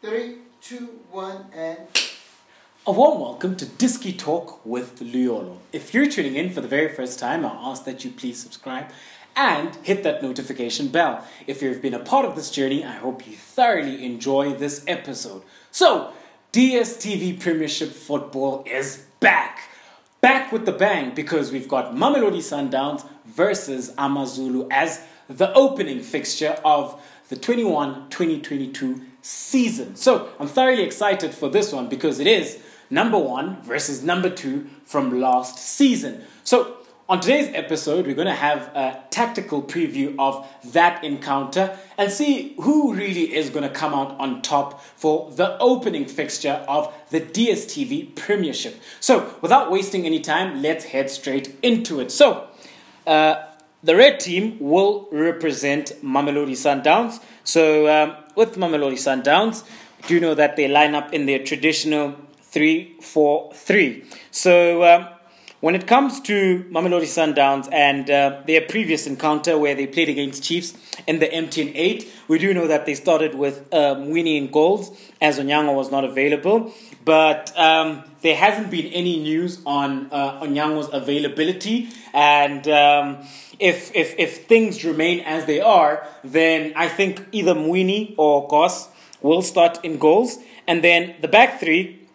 Three, two, one, and. A warm welcome to Diski Talk with Luyolo. If you're tuning in for the very first time, I'll ask that you please subscribe and hit that notification bell. If you've been a part of this journey, I hope you thoroughly enjoy this episode. So, DSTV Premiership Football is back. Back with the bang because we've got Mamelodi Sundowns versus Amazulu as the opening fixture of the 21 2022 season. So, I'm thoroughly excited for this one because it is number one versus number two from last season. So, on today's episode, we're going to have a tactical preview of that encounter and see who really is going to come out on top for the opening fixture of the DSTV Premiership. So, without wasting any time, let's head straight into it. So, uh, the red team will represent Mamelodi Sundowns. So, um, with Mamelodi Sundowns, do know that they line up in their traditional 3 4 3. So, um, when it comes to Mamelodi Sundowns and uh, their previous encounter where they played against Chiefs in the MTN 8, we do know that they started with um, winning in goals as Onyango was not available. But um, there hasn't been any news on uh, Onyango's availability. And um, if, if, if things remain as they are, then I think either Mweene or Goss will start in goals. And then the back three,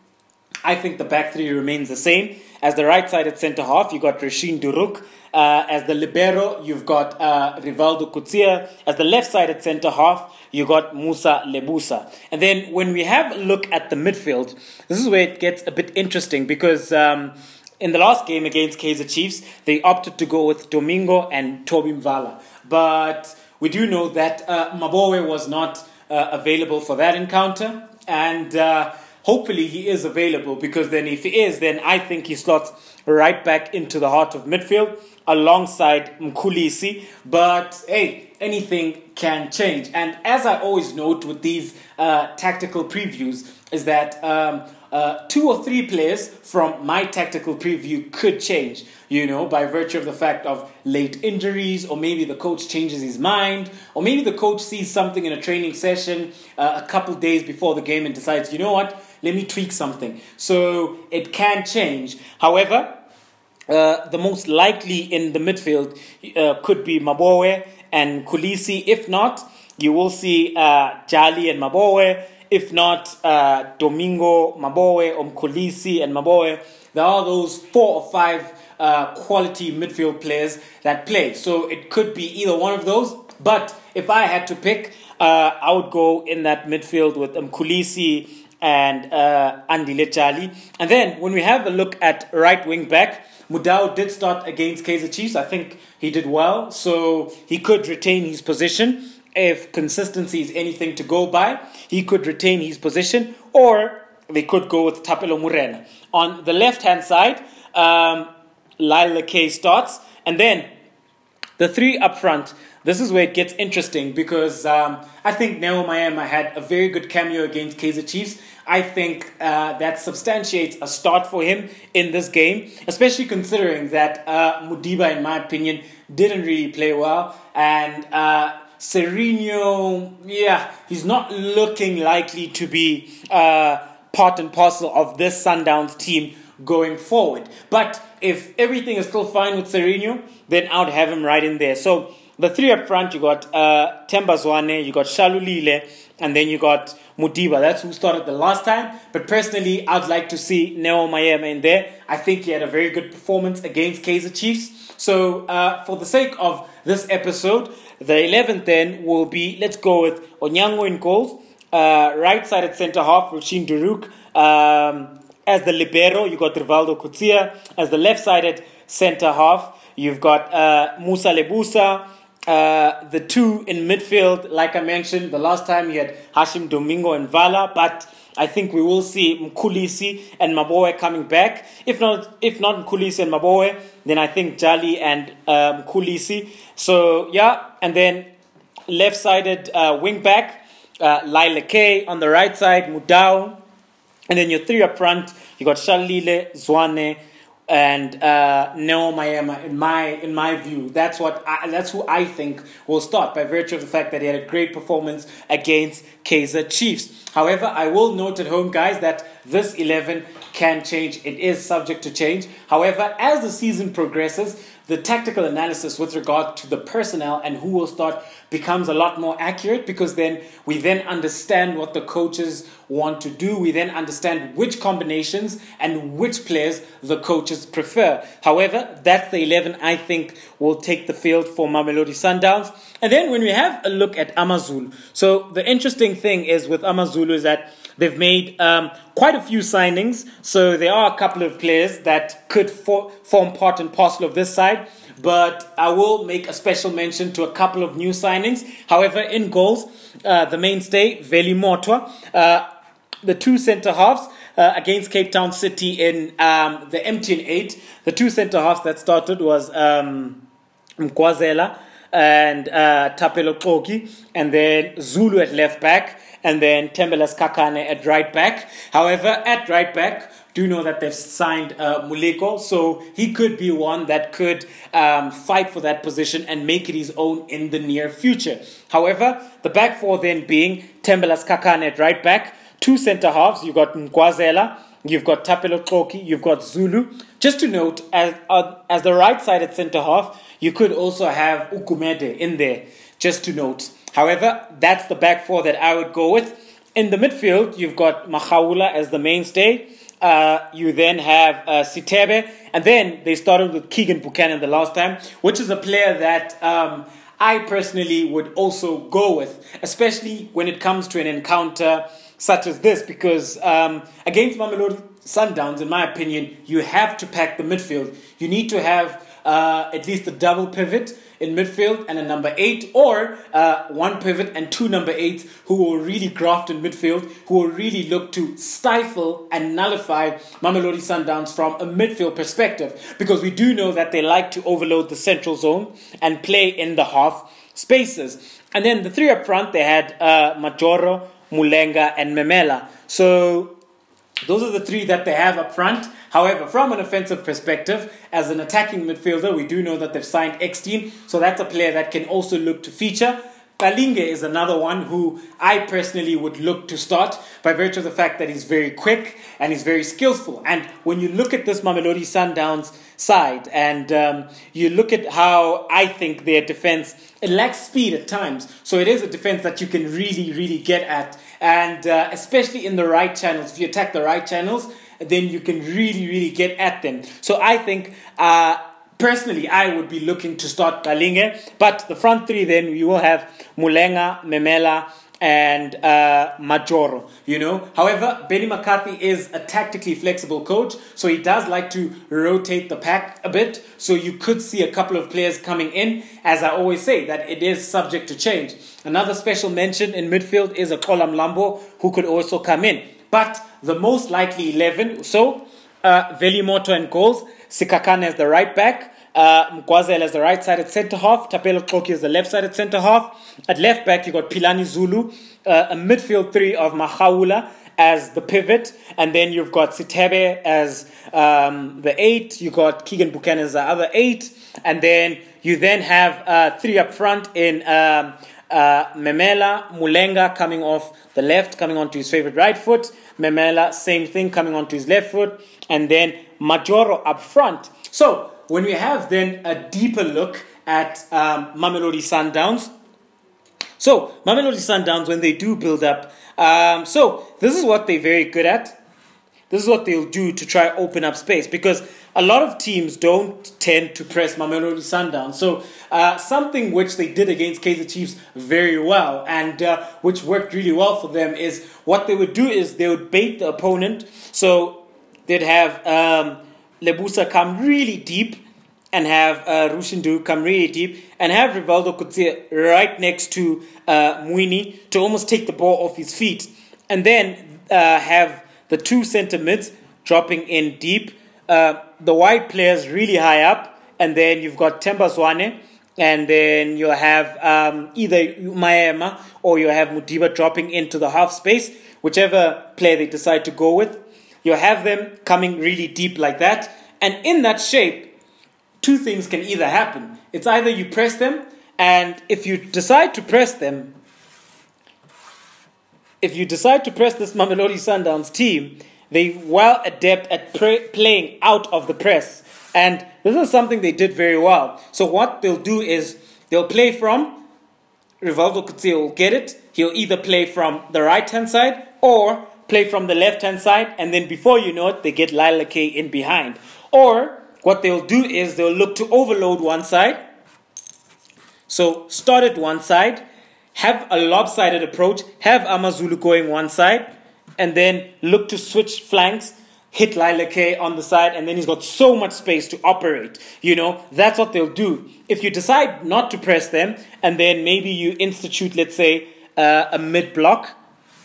I think the back three remains the same. As the right sided centre half, you've got Rushine De Reuck. Uh, as the libero, you've got uh, Rivaldo Coetzee. As the left sided centre half, you got Mosa Lebusa. And then when we have a look at the midfield, this is where it gets a bit interesting because. Um, in the last game against Kaizer Chiefs, they opted to go with Domingo and Toby Mvala. But we do know that uh, Maboe was not uh, available for that encounter. And uh, hopefully he is available because then if he is, then I think he slots right back into the heart of midfield alongside Mkhulise. But hey, anything can change. And as I always note with these uh, tactical previews, is that um, uh, two or three players from my tactical preview could change, you know, by virtue of the fact of late injuries, or maybe the coach changes his mind, or maybe the coach sees something in a training session uh, a couple days before the game and decides, you know what, let me tweak something. So it can change. However, uh, the most likely in the midfield uh, could be Maboe and Kulisi. If not, you will see uh, Jali and Maboe. If not, uh, Domingo, Maboe, Umkulisi, and Maboe. There are those four or five uh, quality midfield players that play. So it could be either one of those. But if I had to pick, uh, I would go in that midfield with Umkulisi and uh, Andy Lechali. And then when we have a look at right wing back, Mudau did start against Kaizer Chiefs. I think he did well, so he could retain his position. If consistency is anything to go by, he could retain his position, or they could go with Thapelo Morena. On the left hand side, um, Lyle K starts, and then the three up front this is where it gets interesting because um, I think Neo Maema had a very good cameo against Kaizer Chiefs. I think uh, that substantiates a start for him in this game, especially considering that uh, Modiba, in my opinion, didn't really play well. And uh, Sirino, yeah, he's not looking likely to be uh, part and parcel of this Sundowns team going forward. But if everything is still fine with Sirino, then I would have him right in there. So the three up front, you got uh, Themba Zwane, you got Shalulile, and then you got Modiba. That's who started the last time. But personally, I'd like to see Neo Maema in there. I think he had a very good performance against Kaizer Chiefs. So, uh, for the sake of this episode, the 11th then will be let's go with Onyango in goals, uh, right sided centre half, Rushine De Reuck. Um, as the libero, you got Rivaldo Coetzee. As the left sided centre half, you've got uh, Mosa Lebusa. Uh, the two in midfield, like I mentioned, the last time you had Hashim Domingo and Vala, but I think we will see Mkhulise and Maboe coming back. If not, if not Mkhulise and Maboe, then I think Jali and uh, Mkhulise. So yeah, and then left-sided uh, wing back, uh, Laila K on the right side, Mudau, and then your three up front, you got Shalile, Zwane, and uh, Neo Maema. In my in my view, that's what I, that's who I think will start by virtue of the fact that he had a great performance against Kaizer Chiefs. However, I will note at home, guys, that this eleven can change. It is subject to change. However, as the season progresses, the tactical analysis with regard to the personnel and who will start becomes a lot more accurate because then we then understand what the coaches want to do. We then understand which combinations and which players the coaches prefer. However, that's the 11 I think will take the field for Mamelodi Sundowns. And then when we have a look at Amazulu, so the interesting thing is with Amazulu is that They've made um, quite a few signings, so there are a couple of players that could for, form part and parcel of this side. But I will make a special mention to a couple of new signings. However, in goals, uh, the mainstay, Veli Mothwa, uh, the two centre halves uh, against Cape Town City in um, the MTN 8. The two centre halves that started was um, Mkwazela and uh, Tapelo and then Zulu at left back and then Tembelas Kakane at right back. However, at right back, do know that they've signed uh, Muleko, so he could be one that could um, fight for that position and make it his own in the near future. However, the back four then being Tembelas Kakane at right back, two centre halves, you've got Mkwazela, you've got Thapelo Xoki, you've got Zulu. Just to note, as, uh, as the right sided centre half, you could also have Ukumede in there, just to note. However, that's the back four that I would go with. In the midfield, you've got Makhaula as the mainstay. Uh, you then have uh, Sithebe, and then they started with Keegan Buchanan the last time, which is a player that um, I personally would also go with, especially when it comes to an encounter such as this, because um, against Mamelodi Sundowns, in my opinion, you have to pack the midfield. You need to have uh, at least a double pivot in midfield and a number eight, or uh, one pivot and two number eights who will really graft in midfield, who will really look to stifle and nullify Mamelodi Sundowns from a midfield perspective. Because we do know that they like to overload the central zone and play in the half spaces. And then the three up front, they had uh, Majoro, Mulenga, and Memela. So those are the three that they have up front. However, from an offensive perspective, as an attacking midfielder, we do know that they've signed Eckstein, so that's a player that can also look to feature. Kalinge is another one who I personally would look to start by virtue of the fact that he's very quick and he's very skillful. And when you look at this Mamelodi Sundowns side and um, you look at how I think their defense, it lacks speed at times. So it is a defense that you can really, really get at. And uh, especially in the right channels, if you attack the right channels, then you can really, really get at them. So I think. Uh, personally, I would be looking to start Kalinge. But the front three, then we will have Mulenga, Memela, and uh, Majoro, you know. However, Benny McCarthy is a tactically flexible coach, so he does like to rotate the pack a bit. So you could see a couple of players coming in. As I always say, that it is subject to change. Another special mention in midfield is a Kolam Lambo who could also come in. But the most likely 11, so uh, Velimoto and goals, Sikakane as the right back, uh, Mgwazel as the right sided centre half, Thapelo Xoki as the left sided centre half. At left back, you got Philani Zulu, uh, a midfield three of Makhaula as the pivot, and then you've got Sithebe as um, the eight, You've got Keegan Buchanan as the other eight, and then you then have uh, three up front in um, uh, Memela, Mulenga coming off the left, coming onto his favorite right foot. Memela, same thing, coming onto his left foot. And then Majoro up front. So when we have then a deeper look at um, Mamelodi Sundowns, so Mamelodi Sundowns, when they do build up, um, so this is what they're very good at. This is what they'll do to try open up space because a lot of teams don't tend to press Mamelodi Sundowns. So uh, something which they did against Kaizer Chiefs very well and uh, which worked really well for them is what they would do is they would bait the opponent. So they'd have um, Lebusa come really deep and have uh, Rushindu come really deep and have Rivaldo Kutsia right next to uh, Mweene to almost take the ball off his feet. And then uh, have the two center mids dropping in deep, uh, the wide players really high up, and then you've got Themba Zwane, and then you have um, either Maema or you have Modiba dropping into the half space, whichever player they decide to go with. You have them coming really deep like that, And in that shape, two things can either happen. It's either you press them, and if you decide to press them, if you decide to press this Mamelodi Sundowns team, they well adept at pre- playing out of the press. And this is something they did very well. So what they'll do is they'll play from Rivaldo Coetzee will get it. He'll either play from the right hand side or play from the left hand side, and then before you know it, they get Lila K in behind. Or what they'll do is they'll look to overload one side. So start at one side, have a lopsided approach, have Amazulu going one side, and then look to switch flanks, hit Lila K on the side, and then he's got so much space to operate. You know, that's what they'll do. If you decide not to press them, and then maybe you institute, let's say, uh, a mid block,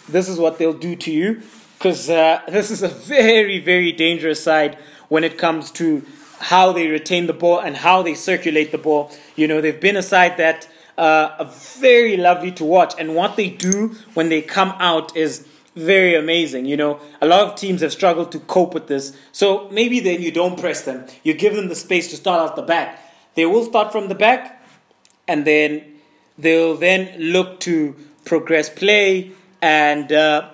this is what they'll do to you. Because uh, this is a very, very dangerous side when it comes to how they retain the ball and how they circulate the ball. You know, they've been a side that uh, very lovely to watch, and what they do when they come out is very amazing. You know, a lot of teams have struggled to cope with this. So maybe then you don't press them. You give them the space to start out the back. They will start from the back, and then they'll then look to progress play and uh,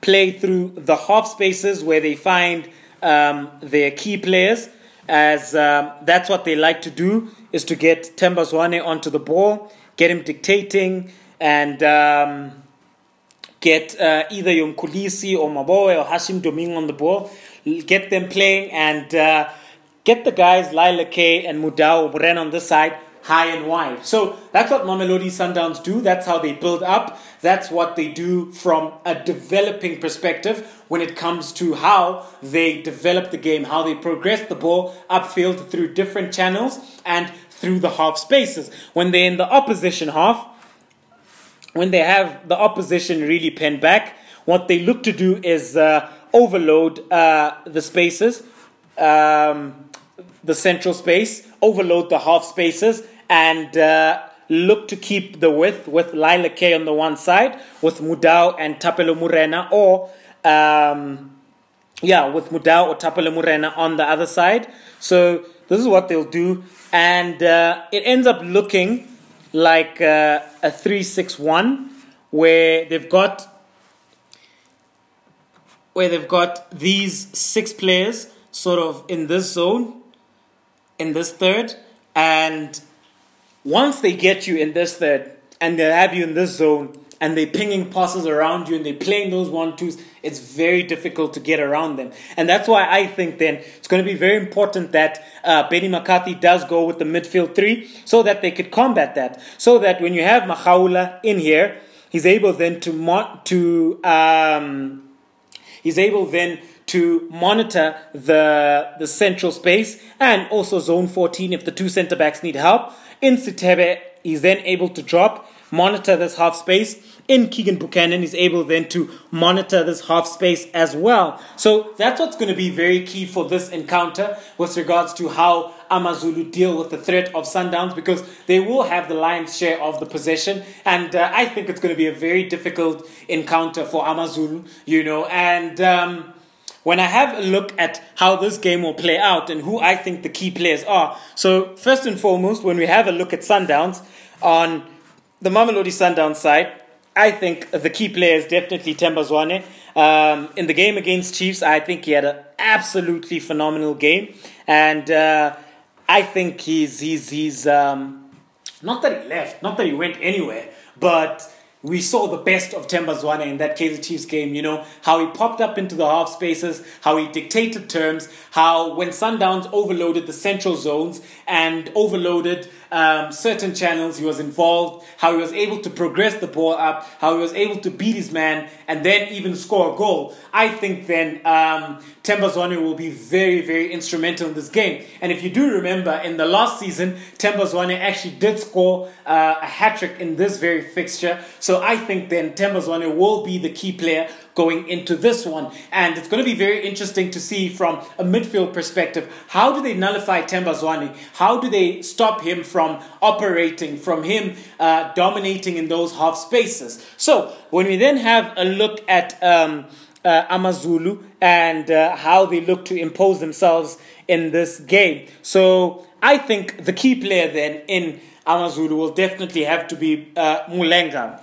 play through the half spaces where they find um, their key players. As um, that's what they like to do is to get Themba Zwane onto the ball, get him dictating, and um, get uh, either Yomkulisi or Maboe or Hashim Doming on the ball, get them playing, and uh, get the guys Lila K and Mudau Bren on this side high and wide. So that's what Mamelodi Sundowns do. That's how they build up. That's what they do from a developing perspective when it comes to how they develop the game, how they progress the ball upfield through different channels and through the half spaces. When they're in the opposition half, when they have the opposition really pinned back, what they look to do is uh, overload uh, the spaces, um, the central space, overload the half spaces, and uh, look to keep the width with Lila K on the one side, with Mudau and Thapelo Morena, or um, yeah, with Mudau or Thapelo Morena on the other side. So this is what they'll do, and uh, it ends up looking like uh, a three-six-one, where they've got where they've got these six players sort of in this zone, in this third, and once they get you in this third and they have you in this zone and they're pinging passes around you and they're playing those one twos, it's very difficult to get around them. And that's why I think then it's going to be very important that uh, Benny McCarthy does go with the midfield three so that they could combat that. So that when you have Makhaula in here, he's able then to, mo- to um, he's able then to monitor the the central space and also zone 14 if the two center backs need help. In Sithebe, he's then able to drop, monitor this half space. In Keegan Buchanan, he's able then to monitor this half space as well. So that's what's going to be very key for this encounter with regards to how Amazulu deal with the threat of Sundowns because they will have the lion's share of the possession. And uh, I think it's going to be a very difficult encounter for Amazulu, you know. And. Um, when I have a look at how this game will play out and who I think the key players are. So, first and foremost, when we have a look at Sundowns on the Mamelodi Sundowns side, I think the key player is definitely Themba Zwane. Um, in the game against Chiefs, I think he had an absolutely phenomenal game, and uh, I think he's he's he's um, not that he left, not that he went anywhere, but we saw the best of Themba Zwane in that Kaizer Chiefs game, you know, how he popped up into the half spaces, how he dictated terms, how when Sundowns overloaded the central zones and overloaded um, certain channels, he was involved, how he was able to progress the ball up, how he was able to beat his man and then even score a goal. I think then um, will be very, very instrumental in this game. And if you do remember, in the last season, Themba Zwane actually did score uh, a hat trick in this very fixture. So I think then Themba Zwane will be the key player going into this one. And it's going to be very interesting to see from a midfield perspective how do they nullify Themba Zwane? How do they stop him from operating, from him uh, dominating in those half spaces? So when we then have a look at um, uh, Amazulu and uh, how they look to impose themselves in this game. So I think the key player then in Amazulu will definitely have to be uh, Mulenga,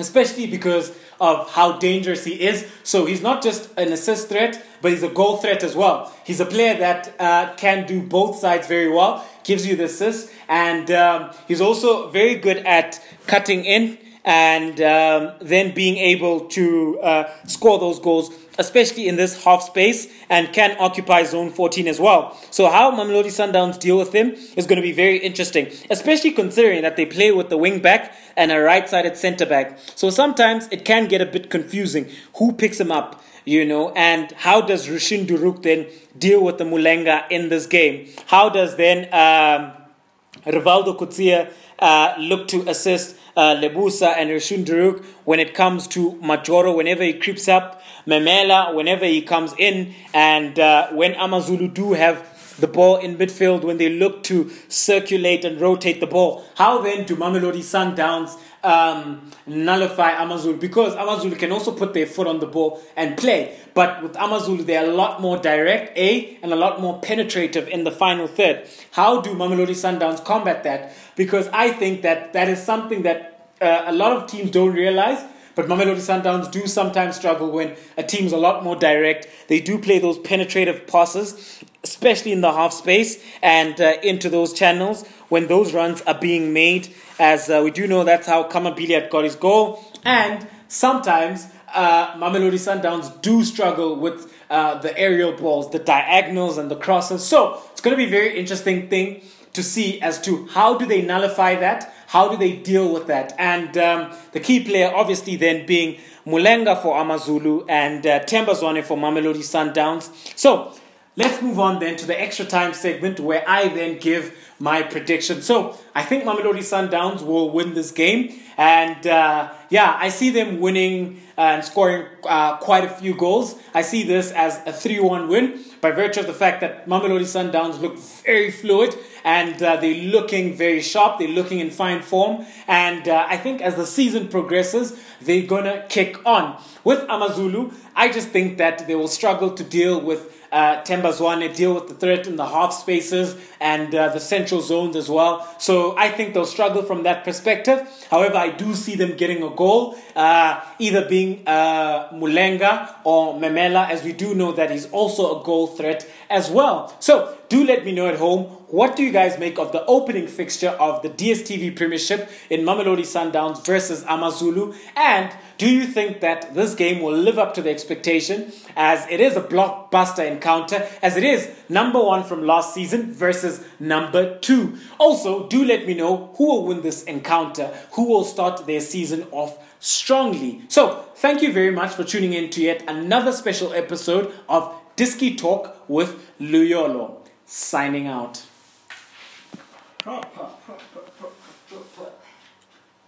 especially because of how dangerous he is. So he's not just an assist threat, but he's a goal threat as well. He's a player that uh, can do both sides very well, gives you the assist, and um, he's also very good at cutting in and um, then being able to uh, score those goals, especially in this half space, and can occupy zone 14 as well. So, how Mamelodi Sundowns deal with him is going to be very interesting, especially considering that they play with the wing back and a right sided centre back. So, sometimes it can get a bit confusing who picks him up. You know, and how does Rushine De Reuck then deal with the Mulenga in this game? How does then um, Rivaldo Coetzee uh, look to assist uh, Lebusa and Rushine De Reuck when it comes to Majoro, whenever he creeps up, Memela, whenever he comes in, and uh, when Amazulu do have the ball in midfield, when they look to circulate and rotate the ball, how then do Mamelodi Sundowns um, nullify Amazulu? Because Amazulu can also put their foot on the ball and play. But with Amazulu, they're a lot more direct, A, and a lot more penetrative in the final third. How do Mamelodi Sundowns combat that? Because I think that that is something that uh, a lot of teams don't realize. But Mamelodi Sundowns do sometimes struggle when a team's a lot more direct. They do play those penetrative passes, especially in the half space and uh, into those channels when those runs are being made. As uh, we do know, that's how Kamabilia got his goal. And sometimes uh, Mamelodi Sundowns do struggle with uh, the aerial balls, the diagonals, and the crosses. So it's going to be a very interesting thing to see as to how do they nullify that, how do they deal with that, and um, the key player obviously then being Mulenga for Amazulu and uh, Themba Zwane for Mamelodi Sundowns. So let's move on then to the extra time segment where I then give my prediction. So I think Mamelodi Sundowns will win this game, and uh, yeah, I see them winning and scoring uh, quite a few goals. I see this as a 3 1 win by virtue of the fact that Mamelodi Sundowns look very fluid and uh, they're looking very sharp, they're looking in fine form. And uh, I think as the season progresses, they're to kick on. With Amazulu, I just think that they will struggle to deal with uh, Themba Zwane deal with the threat in the half spaces and uh, the central zones as well. So I think they'll struggle from that perspective. However, I do see them getting a goal, uh, either being uh, Mulenga or Memela, as we do know that he's also a goal threat as well. So do let me know at home what do you guys make of the opening fixture of the DSTV Premiership in Mamelodi Sundowns versus Amazulu? And do you think that this game will live up to the expectation as it is a blockbuster encounter, as it is number one from last season versus number two? Also, do let me know who will win this encounter, who will start their season off strongly. So, thank you very much for tuning in to yet another special episode of Diski Talk with Luyolo signing out. Oh.